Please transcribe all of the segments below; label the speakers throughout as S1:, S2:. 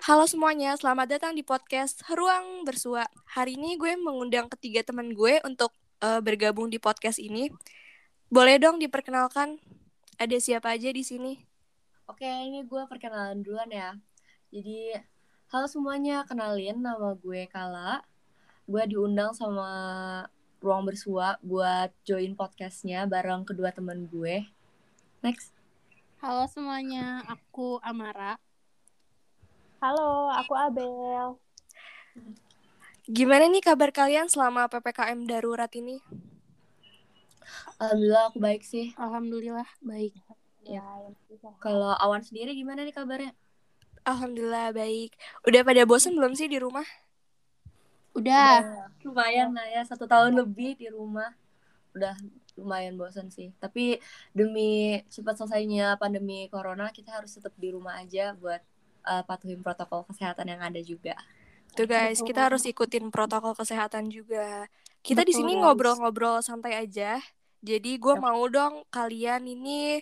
S1: Halo semuanya, selamat datang di podcast Ruang Bersua. Hari ini gue mengundang ketiga teman gue untuk uh, bergabung di podcast ini. Boleh dong diperkenalkan ada siapa aja di sini?
S2: Oke, ini gue perkenalan duluan ya. Jadi, halo semuanya, kenalin nama gue Kala. Gue diundang sama Ruang Bersua buat join podcastnya bareng kedua teman gue. Next.
S3: Halo semuanya, aku Amara.
S4: Halo, aku Abel.
S1: Gimana nih kabar kalian selama PPKM darurat ini?
S2: Alhamdulillah aku baik sih.
S3: Alhamdulillah baik.
S2: Ya. Kalau Awan sendiri gimana nih kabarnya?
S1: Alhamdulillah baik. Udah pada bosen belum sih di rumah?
S3: Udah.
S2: Udah lumayan lah ya satu tahun lebih di rumah. Udah lumayan bosan sih. Tapi demi cepat selesainya pandemi corona, kita harus tetap di rumah aja buat uh, patuhin protokol kesehatan yang ada juga.
S1: Tuh guys, Betul. kita harus ikutin protokol kesehatan juga. Kita di sini ngobrol-ngobrol santai aja. Jadi gue mau dong kalian ini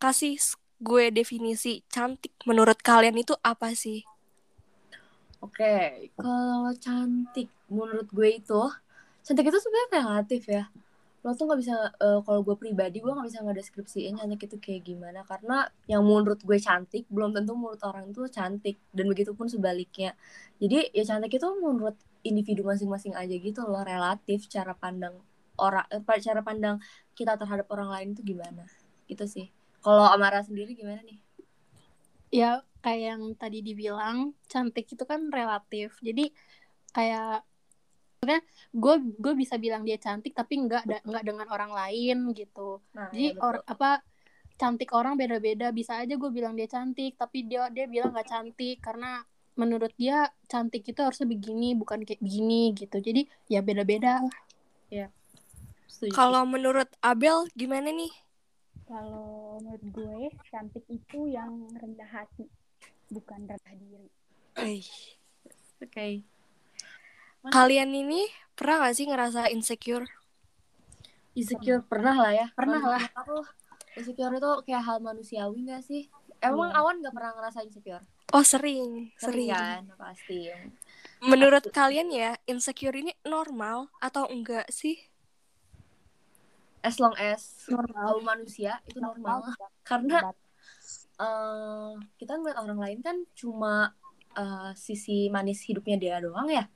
S1: kasih gue definisi cantik menurut kalian itu apa sih?
S2: Oke, okay. kalau cantik menurut gue itu cantik itu sebenarnya relatif ya lo tuh nggak bisa uh, kalau gue pribadi gue nggak bisa ngedeskripsiin cantik itu kayak gimana. Karena yang menurut gue cantik belum tentu menurut orang itu cantik. Dan begitu pun sebaliknya. Jadi ya cantik itu menurut individu masing-masing aja gitu loh relatif cara pandang orang eh, cara pandang kita terhadap orang lain itu gimana. Gitu sih. Kalau Amara sendiri gimana nih?
S3: Ya kayak yang tadi dibilang cantik itu kan relatif. Jadi kayak maksudnya gue gue bisa bilang dia cantik tapi nggak nggak dengan orang lain gitu. Nah, jadi ya or, apa cantik orang beda-beda. Bisa aja gue bilang dia cantik tapi dia dia bilang nggak cantik. Karena menurut dia cantik itu harusnya begini bukan kayak begini gitu. Jadi ya beda-beda
S1: ya kalau menurut Abel gimana nih?
S4: Kalau menurut gue cantik itu yang rendah hati bukan rendah diri.
S1: Oke. okay. Kalian ini pernah gak sih ngerasa insecure?
S2: Insecure pernah lah ya.
S3: Pernah lah.
S2: Aku insecure itu kayak hal manusiawi gak sih? Emang yeah. Awan gak pernah ngerasa insecure?
S1: Oh sering, sering.
S2: sering. kan, pasti.
S1: Menurut Aku... kalian ya, insecure ini normal atau enggak sih?
S2: As long as normal manusia itu normal. normal. Karena uh, kita ngeliat orang lain kan cuma uh, sisi manis hidupnya dia doang ya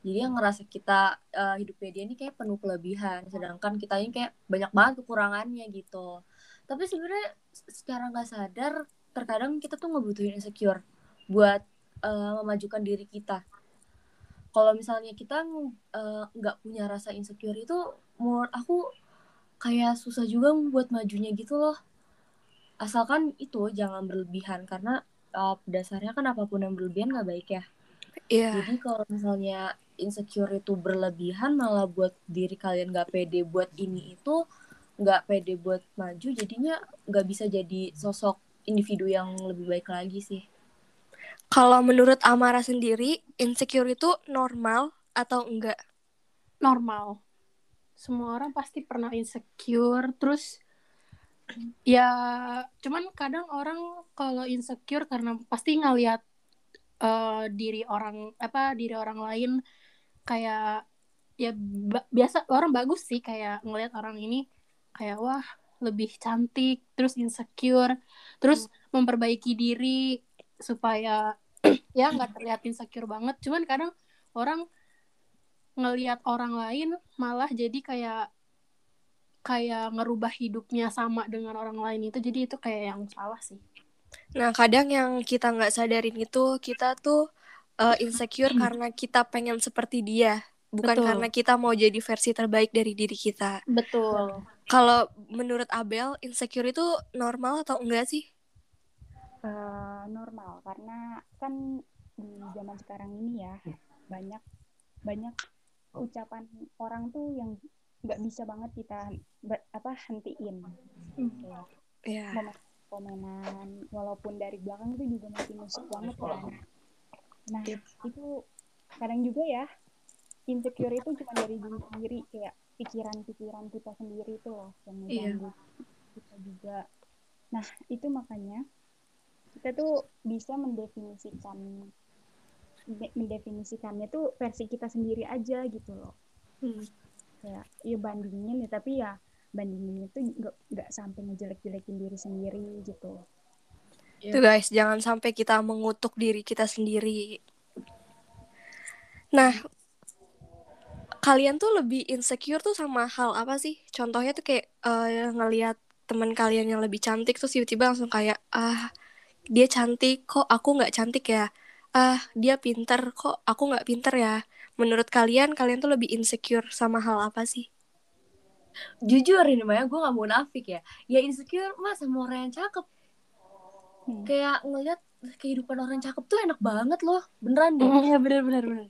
S2: jadi yang ngerasa kita uh, hidupnya dia ini kayak penuh kelebihan sedangkan kita ini kayak banyak banget kekurangannya gitu. Tapi sebenarnya secara nggak sadar terkadang kita tuh ngebutuhin insecure buat uh, memajukan diri kita. Kalau misalnya kita nggak uh, punya rasa insecure itu menurut aku kayak susah juga buat majunya gitu loh. Asalkan itu jangan berlebihan karena uh, dasarnya kan apa pun yang berlebihan nggak baik ya.
S1: Yeah.
S2: jadi kalau misalnya insecure itu berlebihan malah buat diri kalian gak pede buat ini itu gak pede buat maju jadinya gak bisa jadi sosok individu yang lebih baik lagi sih.
S1: Kalau menurut Amara sendiri, insecure itu normal atau enggak?
S3: Normal. Semua orang pasti pernah insecure, terus ya cuman kadang orang kalau insecure karena pasti ngeliat uh, diri orang apa diri orang lain kayak ya biasa orang bagus sih kayak ngelihat orang ini kayak wah lebih cantik terus insecure terus hmm. memperbaiki diri supaya ya nggak terlihat insecure banget. Cuman kadang orang ngelihat orang lain malah jadi kayak kayak ngerubah hidupnya sama dengan orang lain itu. Jadi itu kayak yang salah sih.
S1: Nah kadang yang kita nggak sadarin itu kita tuh uh, insecure karena kita pengen seperti dia, bukan Betul. karena kita mau jadi versi terbaik dari diri kita.
S3: Betul.
S1: Kalau menurut Abel, insecure itu normal atau enggak sih?
S4: Uh, normal karena kan di zaman sekarang ini ya banyak banyak ucapan orang tuh yang nggak bisa banget kita ber, apa hentiin. Hmm.
S1: Yeah.
S4: komenan walaupun dari belakang itu juga masih musik banget kan Nah, yep. itu kadang juga ya insecure itu cuma dari diri sendiri kayak pikiran-pikiran kita sendiri itu loh yang iya. mengganggu yeah. kita juga. Nah, itu makanya kita tuh bisa mendefinisikan me- mendefinisikannya tuh versi kita sendiri aja gitu loh
S1: Hmm.
S4: ya ya bandingin ya tapi ya bandingin itu nggak nggak sampai ngejelek-jelekin diri sendiri gitu
S1: Tuh guys, jangan sampai kita mengutuk diri kita sendiri. Nah, kalian tuh lebih insecure tuh sama hal apa sih? Contohnya tuh kayak eh, ngelihat teman kalian yang lebih cantik tuh tiba-tiba langsung kayak ah dia cantik kok aku nggak cantik ya? Ah dia pinter kok aku nggak pinter ya? Menurut kalian kalian tuh lebih insecure sama hal apa sih?
S2: jujur ini Maya gue gak mau nafik ya ya insecure mah sama orang yang cakep
S4: Hmm.
S2: kayak ngeliat kehidupan orang cakep tuh enak banget loh beneran deh
S3: Iya benar benar benar.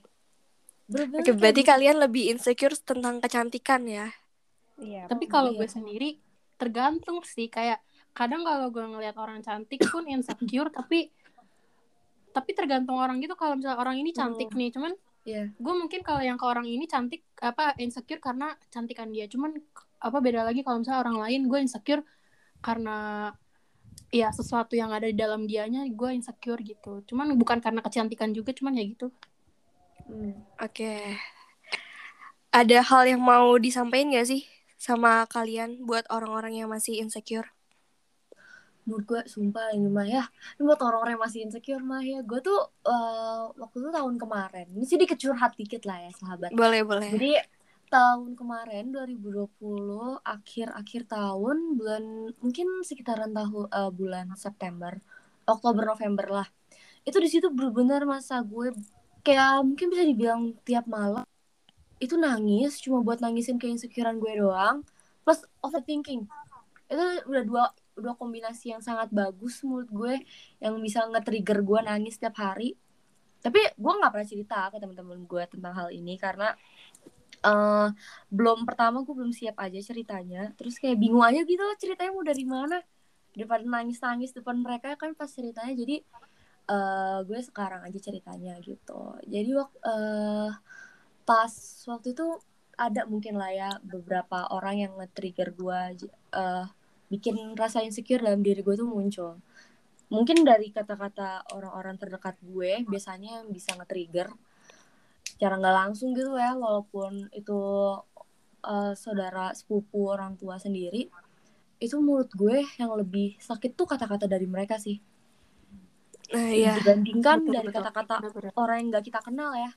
S2: Bener-bener
S1: Oke, berarti
S2: gitu.
S1: kalian lebih insecure tentang kecantikan ya?
S4: iya
S3: Tapi kalau
S2: Iya.
S3: gue sendiri tergantung sih kayak kadang kalau gue ngelihat orang cantik pun insecure tapi tapi tergantung orang gitu kalau misalnya orang ini cantik nih cuman
S2: Iya.
S3: gue mungkin kalau yang ke orang ini cantik apa insecure karena cantikan dia cuman apa beda lagi kalau misalnya orang lain gue insecure karena ya sesuatu yang ada di dalam dianya gue insecure gitu cuman bukan karena kecantikan juga cuman ya gitu
S2: Hmm.
S1: Oke. Ada hal yang mau disampaikan gak sih sama kalian buat orang-orang yang masih insecure?
S2: menurut gue sumpah ini mah ya ini buat orang-orang yang masih insecure mah ya gue tuh eh, waktu itu tahun kemarin ini sih dikit curhat dikit lah ya sahabat
S1: Boleh, boleh.
S2: jadi tahun kemarin 2020 akhir-akhir tahun bulan mungkin sekitaran tahun eh, bulan September Oktober November lah. Itu di situ benar-benar masa gue kayak mungkin bisa dibilang tiap malam itu nangis cuma buat nangisin keinsecurean gue doang plus overthinking. Itu udah dua dua kombinasi yang sangat bagus menurut gue yang bisa nge-trigger gue nangis setiap hari. Tapi gue nggak pernah cerita ke teman-teman gue tentang hal ini karena eh belum pertama gue belum siap aja ceritanya. Terus kayak bingung aja gitu loh ceritanya mau dari mana. Daripada nangis nangis depan mereka kan pas ceritanya. Jadi eh gue sekarang aja ceritanya gitu. Jadi waktu eh pas waktu itu ada mungkin lah ya beberapa orang yang nge-trigger gue eh bikin rasa insecure dalam diri gue tuh muncul. Mungkin dari kata-kata orang-orang terdekat gue biasanya yang bisa nge-trigger secara nggak langsung gitu ya walaupun itu eh, saudara sepupu orang tua sendiri itu menurut gue yang lebih sakit tuh kata-kata dari mereka sih
S1: Nah, iya.
S2: dibandingkan
S3: Betul,
S2: dari kata-kata orang yang nggak kita kenal ya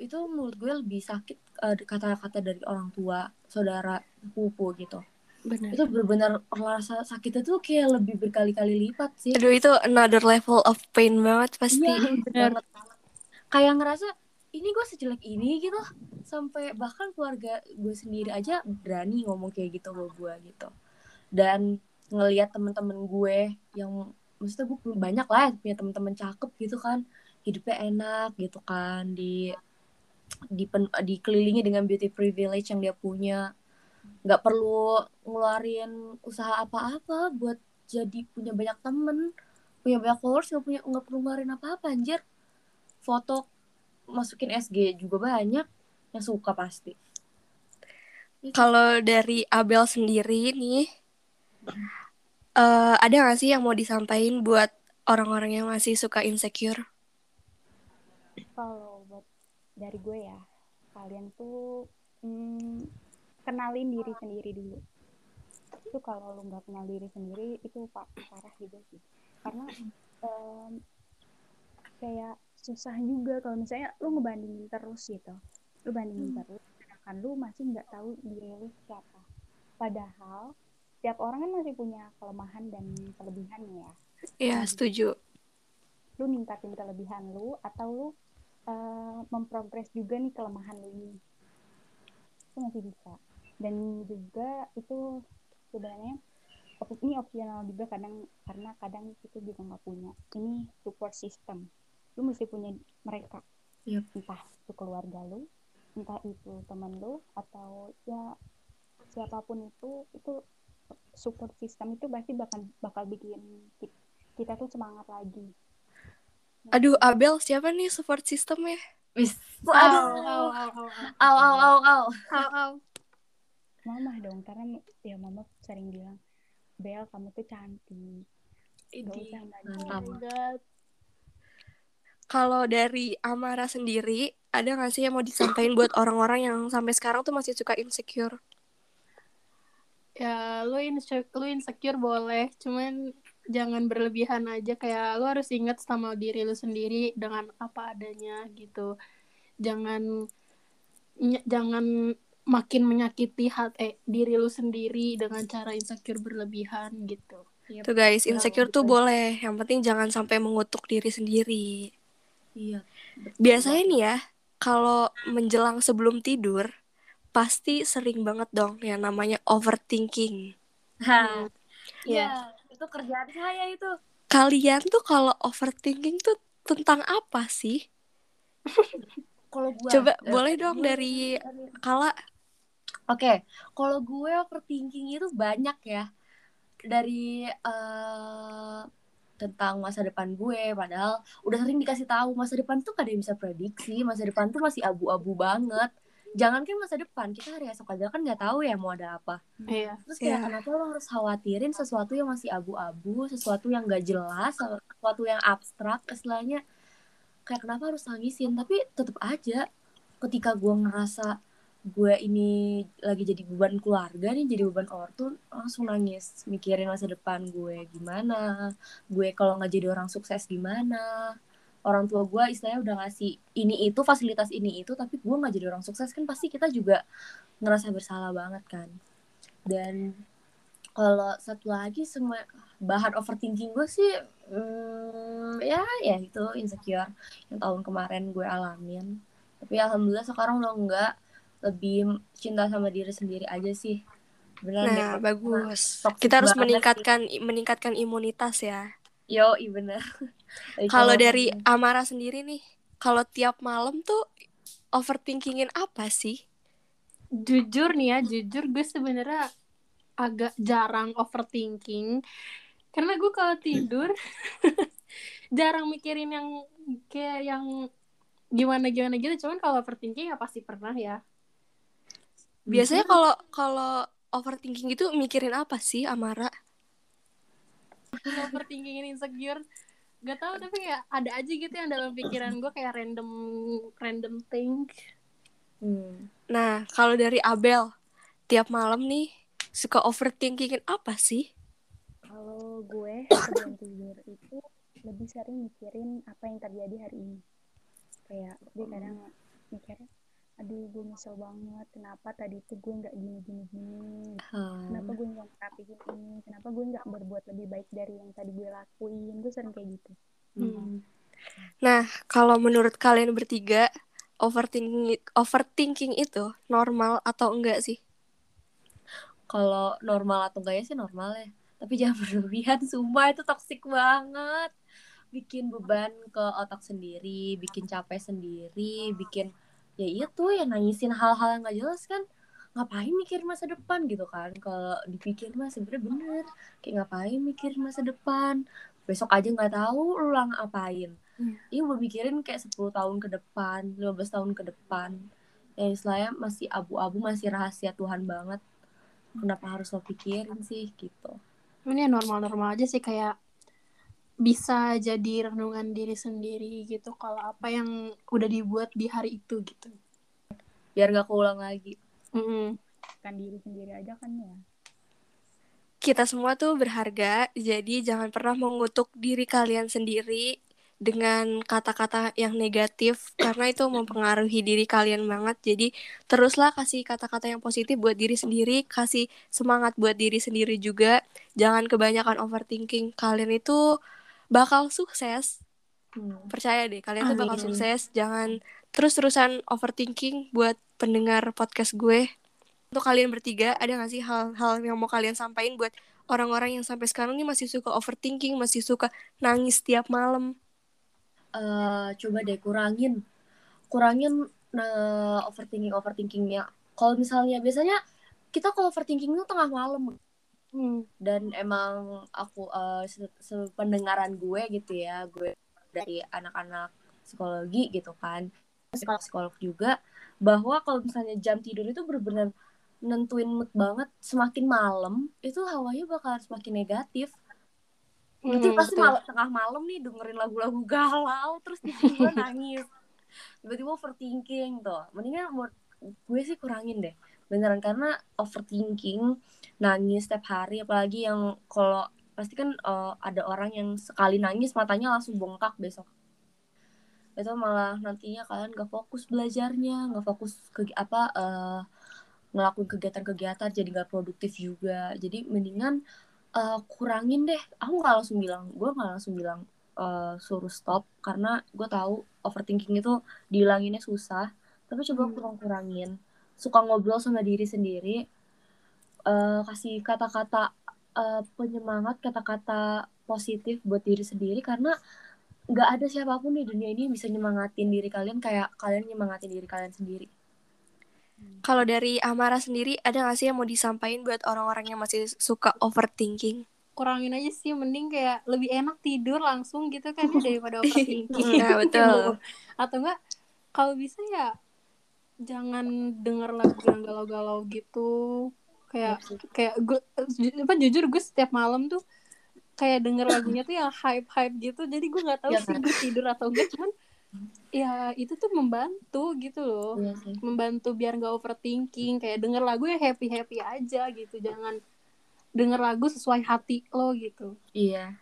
S2: itu menurut gue lebih sakit eh, kata-kata dari orang tua saudara sepupu gitu
S1: Benar.
S2: itu benar-benar rasa sakitnya tuh kayak lebih berkali-kali lipat sih
S1: Aduh, itu another level of pain banget pasti.
S2: Iya,
S3: Benar.
S2: Kayak ngerasa ini gue sejelek ini gitu, sampai bahkan keluarga gue sendiri aja berani ngomong kayak gitu ke gue gitu. Dan ngelihat temen-temen gue yang maksudnya gue banyak lah punya temen-temen cakep gitu kan, hidupnya enak gitu kan di di dikelilingi dengan beauty privilege yang dia punya. Nggak perlu ngeluarin usaha apa-apa buat jadi punya banyak temen punya banyak followers nggak punya nggak perlu ngeluarin apa-apa anjir foto masukin SG juga banyak yang suka pasti.
S1: Kalau dari Abel sendiri nih, eh, ada gak sih yang mau disampaikan buat orang-orang yang masih suka insecure?
S4: kalau buat dari gue ya kalian tuh mm, kenalin diri sendiri dulu. Itu kalau lu nggak kenal diri sendiri itu pak parah juga sih. Karena em, kayak susah juga kalau misalnya lu ngebandingin terus gitu. Lu bandingin terus sedangkan lu masih nggak tahu diri lu siapa. Padahal setiap orang kan masih punya kelemahan dan kelebihannya ya.
S1: Iya, setuju.
S4: lu ningkatin kelebihan lu atau lu eh, memprogres juga nih kelemahan lu ini. Itu masih bisa. Dan juga itu sebenarnya ini opsional juga kadang karena kadang kita juga nggak punya. Ini support system lu mesti punya mereka
S2: Yep.
S4: entah itu keluarga lu entah itu teman lu atau ya siapa pun itu itu support system itu pasti bakal bakal bikin ki- kita tuh semangat lagi
S1: Aduh, Abel siapa nih support systemnya?
S2: Wis,
S3: au, au. au, au, au,
S2: au. Au, au.
S4: mama dong karena ya mama sering bilang Bel kamu tuh cantik gak
S2: Ini
S4: usah
S2: mantap.
S1: Kalau dari Amara sendiri ada gak sih yang mau disampaikan buat orang-orang yang sampai sekarang tuh masih suka insecure?
S3: Ya, lu insecure, lu insecure boleh, cuman jangan berlebihan aja kayak lu harus ingat sama diri lu sendiri dengan apa adanya gitu. Jangan jangan makin menyakiti hati eh, diri lu sendiri dengan cara insecure berlebihan gitu.
S1: Yep. Tuh guys, insecure tuh boleh, yang penting jangan sampai mengutuk diri sendiri.
S2: Iya.
S1: Biasanya nih ya, kalau menjelang sebelum tidur, pasti sering banget dong yang namanya overthinking.
S2: Ha. Iya, ya. itu kerjaan saya itu.
S1: Kalian tuh kalau overthinking tuh tentang apa sih?
S2: kalau gua
S1: Coba uh, boleh dong gue, dari Kala.
S2: Oke, okay. kalau gue overthinking itu banyak ya. Dari uh, tentang masa depan gue padahal udah sering dikasih tahu masa depan tuh gak ada yang bisa prediksi masa depan tuh masih abu-abu banget jangan kan masa depan kita hari esok aja kan nggak tahu ya mau ada apa
S3: iya.
S2: terus kayak yeah. kenapa lo harus khawatirin sesuatu yang masih abu-abu sesuatu yang gak jelas sesuatu yang abstrak istilahnya kayak kenapa harus nangisin tapi tetap aja ketika gue ngerasa gue ini lagi jadi beban keluarga nih jadi beban ortu langsung nangis mikirin masa depan gue gimana gue kalau nggak jadi orang sukses gimana. Orang tua gue istilahnya udah ngasih ini itu fasilitas ini itu tapi gue nggak jadi orang sukses kan pasti kita juga ngerasa bersalah banget kan. Dan kalau satu lagi semua bahan overthinking gue sih hmm, ya ya itu insecure yang tahun kemarin gue alamin. Tapi alhamdulillah sekarang udah enggak lebih cinta sama diri sendiri aja sih.
S1: Benar nah deh, bagus. kita harus meningkatkan sih. meningkatkan imunitas ya.
S2: Yo iya bener
S1: kalau dari Amara sendiri nih kalau tiap malam tuh overthinkingin apa sih?
S3: Jujur nih ya jujur gue sebenarnya agak jarang overthinking. Karena gue kalau tidur jarang mikirin yang kayak yang gimana gimana gitu. Cuman kalau overthinking ya pasti pernah ya
S1: Biasanya kalau kalau overthinking itu mikirin apa sih Amara?
S3: overthinking insecure. Gak tau tapi kayak ada aja gitu yang dalam pikiran gue kayak random random thing.
S1: Hmm. nah kalau dari Abel tiap malam nih suka overthinkingin apa sih?
S4: Kalau gue sebelum tidur itu lebih sering mikirin apa yang terjadi hari ini. Kayak gue kadang mikirnya aduh gue nyesel banget kenapa tadi itu gue nggak gini gini gini hmm. kenapa gue nggak merapihin ini? Kenapa gue nggak berbuat lebih baik dari yang tadi gue lakuin? Gue sering kayak gitu.
S1: Hmm. nah kalau menurut kalian bertiga overthinking overthinking itu normal atau enggak sih?
S2: Kalau normal atau enggak ya sih normal ya. Tapi jangan berlebihan sumpah itu toksik banget. Bikin beban ke otak sendiri bikin capek sendiri bikin ya itu ya nangisin hal-hal yang gak jelas kan ngapain mikir masa depan gitu kan? Kalau dipikir mah sebenarnya bener kayak ngapain mikir masa depan? Besok aja nggak tahu lu lang ngapain hmm. iya mau mikirin kayak 10 tahun ke depan 15 tahun ke depan. Ya istilahnya masih abu-abu masih rahasia Tuhan banget. Kenapa harus lo pikirin sih gitu.
S3: Ini normal-normal aja sih kayak bisa jadi renungan diri sendiri gitu kalau apa yang udah dibuat di hari itu gitu.
S2: Biar gak keulang lagi.
S3: Mm -hmm.
S4: kan diri sendiri aja kan ya.
S1: Kita semua tuh berharga jadi jangan pernah mengutuk diri kalian sendiri dengan kata-kata yang negatif karena itu mempengaruhi diri kalian banget. Jadi teruslah kasih kata-kata yang positif buat diri sendiri kasih semangat buat diri sendiri juga. Jangan kebanyakan overthinking. Kalian itu bakal sukses. Hmm. percaya deh kalian Amin. tuh bakal sukses. Jangan terus-terusan overthinking buat pendengar podcast gue. Untuk kalian bertiga ada gak sih hal-hal yang mau kalian sampaikan buat orang-orang yang sampai sekarang ini masih suka overthinking masih suka nangis tiap malam?
S2: Uh, coba deh kurangin. Kurangin uh, overthinking overthinkingnya kalau misalnya biasanya kita kalau overthinking itu tengah malam Hmm. Dan emang aku uh, sependengaran gue gitu ya, gue dari anak-anak psikologi gitu kan, psikolog psikolog juga bahwa kalau misalnya jam tidur itu benar-benar nentuin mood banget semakin malam itu hawanya bakal semakin negatif Berarti
S3: Hmm,
S2: pasti malam tengah malam nih dengerin lagu-lagu galau terus tiba-tiba nangis. Tiba-tiba overthinking tuh. Mendingan gue sih kurangin deh. Beneran karena overthinking, nangis setiap hari apalagi yang kalau pasti kan eh, ada orang yang sekali nangis matanya langsung bengkak besok. Itu malah nantinya kalian gak fokus belajarnya, gak fokus ke apa eh, ngelakuin kegiatan-kegiatan jadi gak produktif juga. Jadi mendingan eh, kurangin deh. Aku nggak langsung bilang, gue nggak langsung bilang eh, suruh stop karena gue tahu overthinking itu dihilanginnya susah. Tapi coba
S3: Hmm.
S2: kurang-kurangin. Suka ngobrol sama diri sendiri. eh, kasih kata-kata eh, penyemangat, kata-kata positif buat diri sendiri karena nggak ada siapa pun di dunia ini yang bisa nyemangatin diri kalian kayak kalian nyemangatin diri kalian sendiri.
S1: Kalau dari Amara sendiri, ada gak sih yang mau disampaikan buat orang-orang yang masih suka overthinking?
S3: kurangin aja sih mending kayak lebih enak tidur langsung gitu kan ya, daripada overthinking
S1: Nah, betul.
S3: atau enggak kalau bisa ya jangan denger lagu yang galau-galau gitu. Kayak kayak gue apa jujur gue setiap malam tuh kayak denger lagunya tuh yang hype hype gitu. Jadi gue nggak tahu
S2: Iya
S3: sih gue tidur atau enggak. Cuman ya itu tuh membantu gitu loh.
S2: Sih.
S3: membantu biar nggak overthinking. Kayak denger lagu yang happy happy aja gitu. Jangan denger lagu sesuai hati lo gitu.
S2: Iya.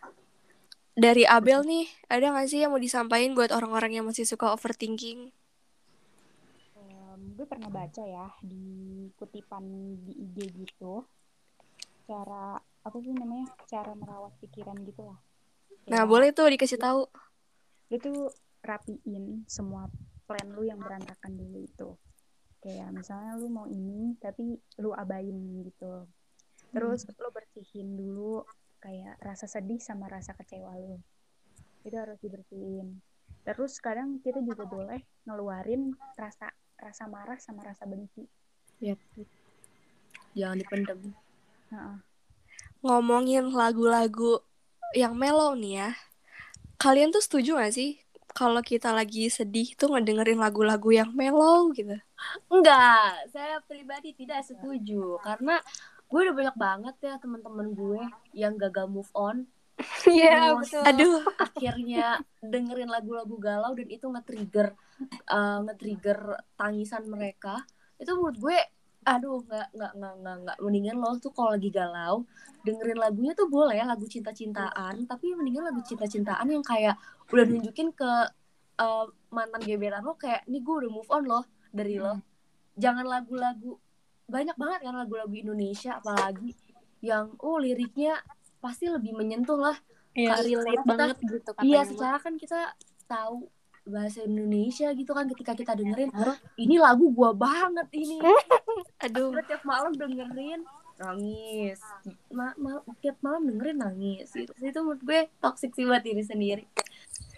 S1: Dari Abel nih, ada gak sih yang mau disampaikan buat orang-orang yang masih suka overthinking?
S4: Gue pernah baca ya di kutipan di IG gitu. Cara apa sih namanya? Cara merawat pikiran gitu lah.
S1: Nah,
S4: Kayak
S1: boleh tuh dikasih tahu.
S4: lu tuh rapiin semua plan lu yang berantakan dulu itu. Kayak misalnya lu mau ini tapi lu abain gitu. Terus lu bersihin dulu kayak rasa sedih sama rasa kecewa lu. Itu harus dibersihin. Terus kadang kita juga boleh ngeluarin rasa rasa marah sama rasa benci
S2: Jangan dipendem.
S4: Heeh.
S1: Ngomongin lagu-lagu yang mellow nih ya. Kalian tuh setuju gak sih kalau kita lagi sedih tuh ngedengerin lagu-lagu yang mellow gitu?
S2: Enggak, saya pribadi tidak setuju karena gue udah banyak banget ya teman-teman gue yang gagal move on.
S3: Iya,
S2: Terus
S3: betul.
S1: Aduh,
S2: akhirnya dengerin lagu-lagu galau dan itu nge-trigger uh, nge-trigger tangisan mereka. Itu menurut gue aduh nggak nggak nggak nggak nggak. Mendingan lo tuh kalau lagi galau dengerin lagunya tuh boleh ya lagu cinta-cintaan. Tapi mendingan lagu cinta-cintaan yang kayak udah nunjukin ke uh, mantan gebetan lo kayak nih gue udah move on loh dari lo. Jangan lagu-lagu banyak banget kan lagu-lagu Indonesia apalagi yang oh liriknya pasti lebih menyentuh lah
S3: Iya,
S2: Kak,
S3: relate
S2: kita-
S3: banget gitu katanya.
S2: Iya, secara kan kita tahu bahasa Indonesia gitu kan ketika kita dengerin ini lagu gua banget ini.
S1: aduh.
S2: Akhirnya tiap malam dengerin nangis. Ma ma tiap malam dengerin nangis. Itu, itu menurut gue toxic sih buat diri sendiri.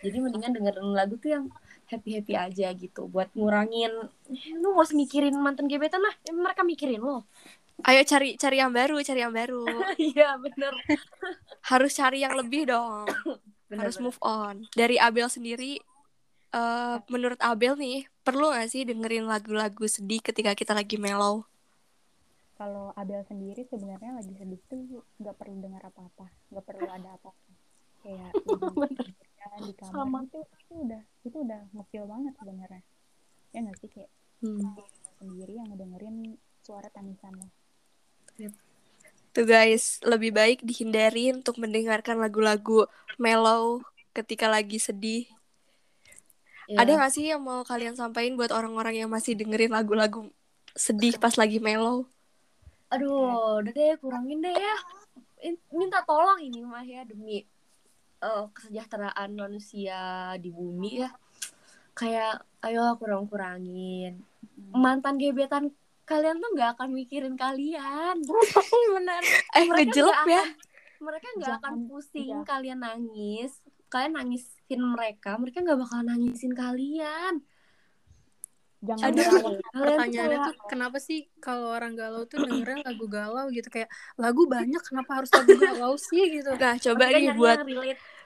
S2: Jadi mendingan dengerin lagu tuh yang happy-happy aja gitu buat ngurangin eh, lu gak usah mikirin mantan gebetan lah eh, mereka mikirin lo
S1: Ayo cari cari yang baru, cari yang baru.
S2: iya bener
S1: Harus cari yang lebih dong.
S2: Bener,
S1: Harus
S2: bener.
S1: move on. Dari Abel sendiri, eh menurut Abel nih, perlu gak sih dengerin lagu-lagu sedih ketika kita lagi mellow?
S4: kalau Abel sendiri sebenarnya lagi sedih tuh nggak perlu dengar apa-apa nggak perlu ada apa-apa kayak kerja di kamar
S3: Sama.
S4: itu itu udah itu udah ngefeel banget sebenarnya ya nggak sih kayak
S2: Hmm.
S4: sendiri yang ngedengerin suara tangisan lo
S1: Tuh guys, lebih baik dihindari untuk mendengarkan lagu-lagu mellow ketika lagi sedih.
S2: Iya.
S1: Ada gak sih yang mau kalian sampaikan buat orang-orang yang masih dengerin lagu-lagu sedih pas lagi mellow?
S2: Aduh, udah deh kurangin deh ya. In- Minta tolong ini mah ya demi eh, kesejahteraan manusia di bumi ya. Kayak ayo kurang-kurangin. Mantan gebetan kalian tuh nggak akan mikirin kalian.
S3: Benar.
S1: Eh,
S2: Mereka
S1: ya.
S2: akan- Mereka nggak akan pusing
S4: iya.
S2: kalian nangis. Kalian nangisin mereka, mereka nggak bakal nangisin kalian.
S4: jangan
S1: Aduh.
S3: Pertanyaannya tuh kenapa sih kalau orang galau tuh dengerin lagu galau gitu kayak lagu banyak kenapa harus lagu galau sih gitu.
S1: Nah, coba nih buat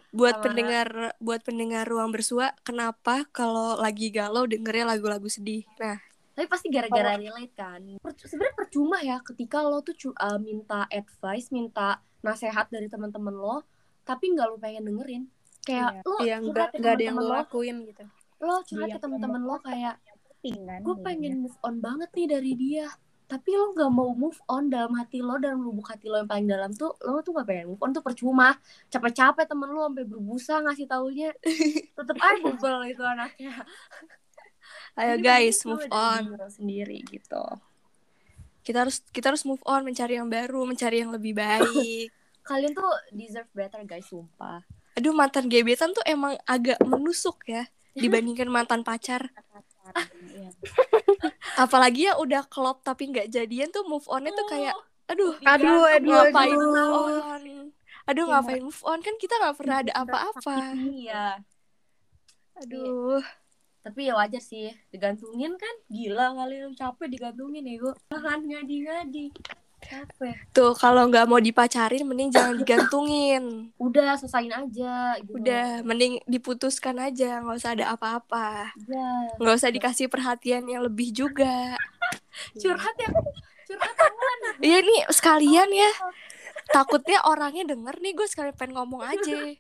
S1: buat
S2: sama-
S1: pendengar buat pendengar ruang bersua, kenapa kalau lagi galau dengernya lagu-lagu sedih? Nah,
S2: tapi pasti gara-gara relate kan. Per- sebenarnya percuma ya ketika lo tuh uh, minta advice minta nasehat dari teman-teman lo tapi nggak lo pengen dengerin. Kayak
S4: Iya.
S2: lo
S3: Iya,
S2: curhat
S3: nggak ada yang lo lakuin gitu.
S2: lo curhat
S4: Dia
S2: ke
S4: yang
S2: temen-temen lo kayak gue pengen move on banget nih dari dia. Tapi lo nggak mau move on dalam hati lo dalam lubuk hati lo yang paling dalam tuh lo tuh gak pengen move on tuh percuma. Capek-capek temen lo sampai berbusa ngasih taunya. Tetep aja bubble itu anaknya
S1: Ayo
S2: Jadi
S1: guys, move on.
S2: sendiri gitu
S1: Kita harus kita harus move on, mencari yang baru, mencari yang lebih baik.
S2: kalian tuh deserve better guys sumpah
S1: Aduh, mantan gebetan tuh emang agak menusuk ya dibandingkan mantan pacar.
S4: Iya.
S1: Apalagi yang udah klop tapi nggak jadian tuh move onnya tuh kayak aduh,
S3: Aduh, aduh,
S1: ngapain
S3: aduh.
S1: move on? Aduh,
S4: Iya,
S1: ngapain move on? Kan kita nggak pernah ada apa-apa.
S2: iya
S1: Aduh.
S2: Tapi ya wajar sih digantungin kan gila kali lu capek digantungin ya gue jangan ngadi-ngadi capek
S1: Tuh, kalau nggak mau dipacarin mending jangan digantungin.
S2: udah selesain aja gitu
S1: Udah, mending diputuskan aja, nggak usah ada apa-apa.
S2: udah
S1: Nggak usah dikasih perhatian yang lebih juga.
S2: curhat ya curhat
S1: Iya nih sekalian ya. Takutnya orangnya denger nih gue sekalian pengen ngomong aja.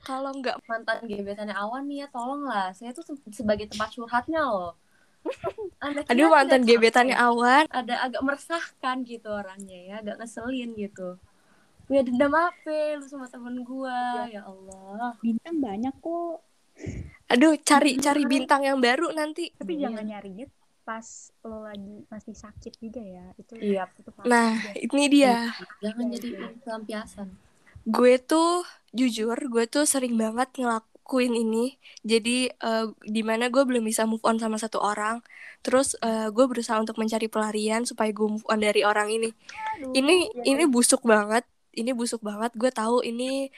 S1: Kalau nggak,
S2: mantan gebetannya awan nih ya tolonglah saya tuh se- sebagai tempat curhatnya loh Anda
S1: aduh mantan gebetannya awan.
S2: ada agak meresahkan gitu orangnya ya agak ngeselin gitu punya dendam apa lu sama temen gua ya Allah
S4: bintang banyak kok
S1: Aduh cari cari bintang yang baru nanti.
S4: tapi
S2: Iya.
S4: jangan nyarinya pas lo lagi masih sakit juga ya itu
S2: Iya.
S4: itu pasti
S1: Nah
S4: juga.
S1: ini dia.
S2: jangan
S4: Iya,
S2: jadi
S4: iya.
S2: pelampiasan
S1: Gue tuh jujur gue tuh sering banget ngelakuin ini. Jadi eh, di mana gue belum bisa move on sama satu orang. Terus eh, gue berusaha untuk mencari pelarian supaya gue move on dari orang ini.
S4: Aduh,
S1: ini
S4: ya
S1: ini busuk banget ini busuk banget gue tahu ini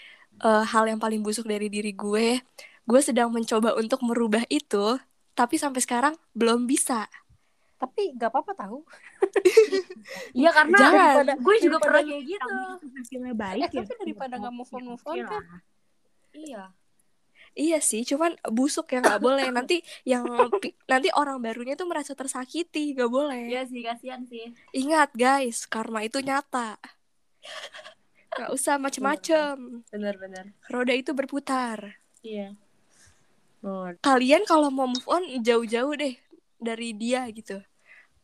S1: eh, hal yang paling busuk dari diri gue gue sedang mencoba untuk merubah itu tapi sampai sekarang belum bisa
S3: Tapi gak apa-apa tahu.
S2: iya karena
S1: Jangan.
S2: daripada- gue juga
S4: daripada
S2: pernah kayak gitu.
S4: hasilnya baik
S3: Eh,
S4: ya
S3: tapi daripada nggak move on, move on kan.
S2: iya.
S1: Iya sih cuman busuk ya nggak boleh. Nanti yang nanti orang barunya tuh merasa tersakiti nggak boleh.
S2: Iya sih kasihan sih.
S1: Ingat guys karma itu nyata. Nggak usah macem-macem.
S2: Bener-bener
S1: roda itu berputar.
S2: Iya. Oh,
S1: kalian kalau mau move on jauh-jauh deh dari dia gitu.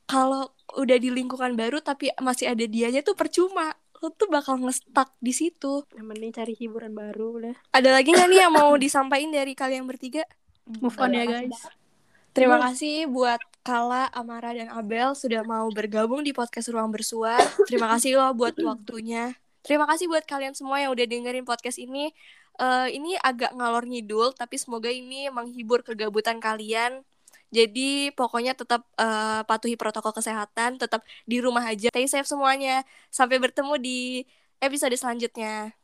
S1: Kalau udah di lingkungan baru tapi masih ada dianya tuh percuma. Lo tuh bakal ngestak di situ.
S3: Yang mending cari hiburan baru udah.
S1: Ada lagi nggak nih yang mau disampaikan dari kalian bertiga?
S3: Move on ya guys.
S1: Terima kasih buat Kala, Amara, dan Abel sudah mau bergabung di podcast Ruang Bersuara. Terima kasih loh buat waktunya. Terima kasih buat kalian semua yang udah dengerin podcast ini. Eh, ini agak ngalor ngidul, tapi semoga ini menghibur kegabutan kalian. Jadi pokoknya tetap eh, patuhi protokol kesehatan, tetap di rumah aja. Stay safe semuanya. Sampai bertemu di episode selanjutnya.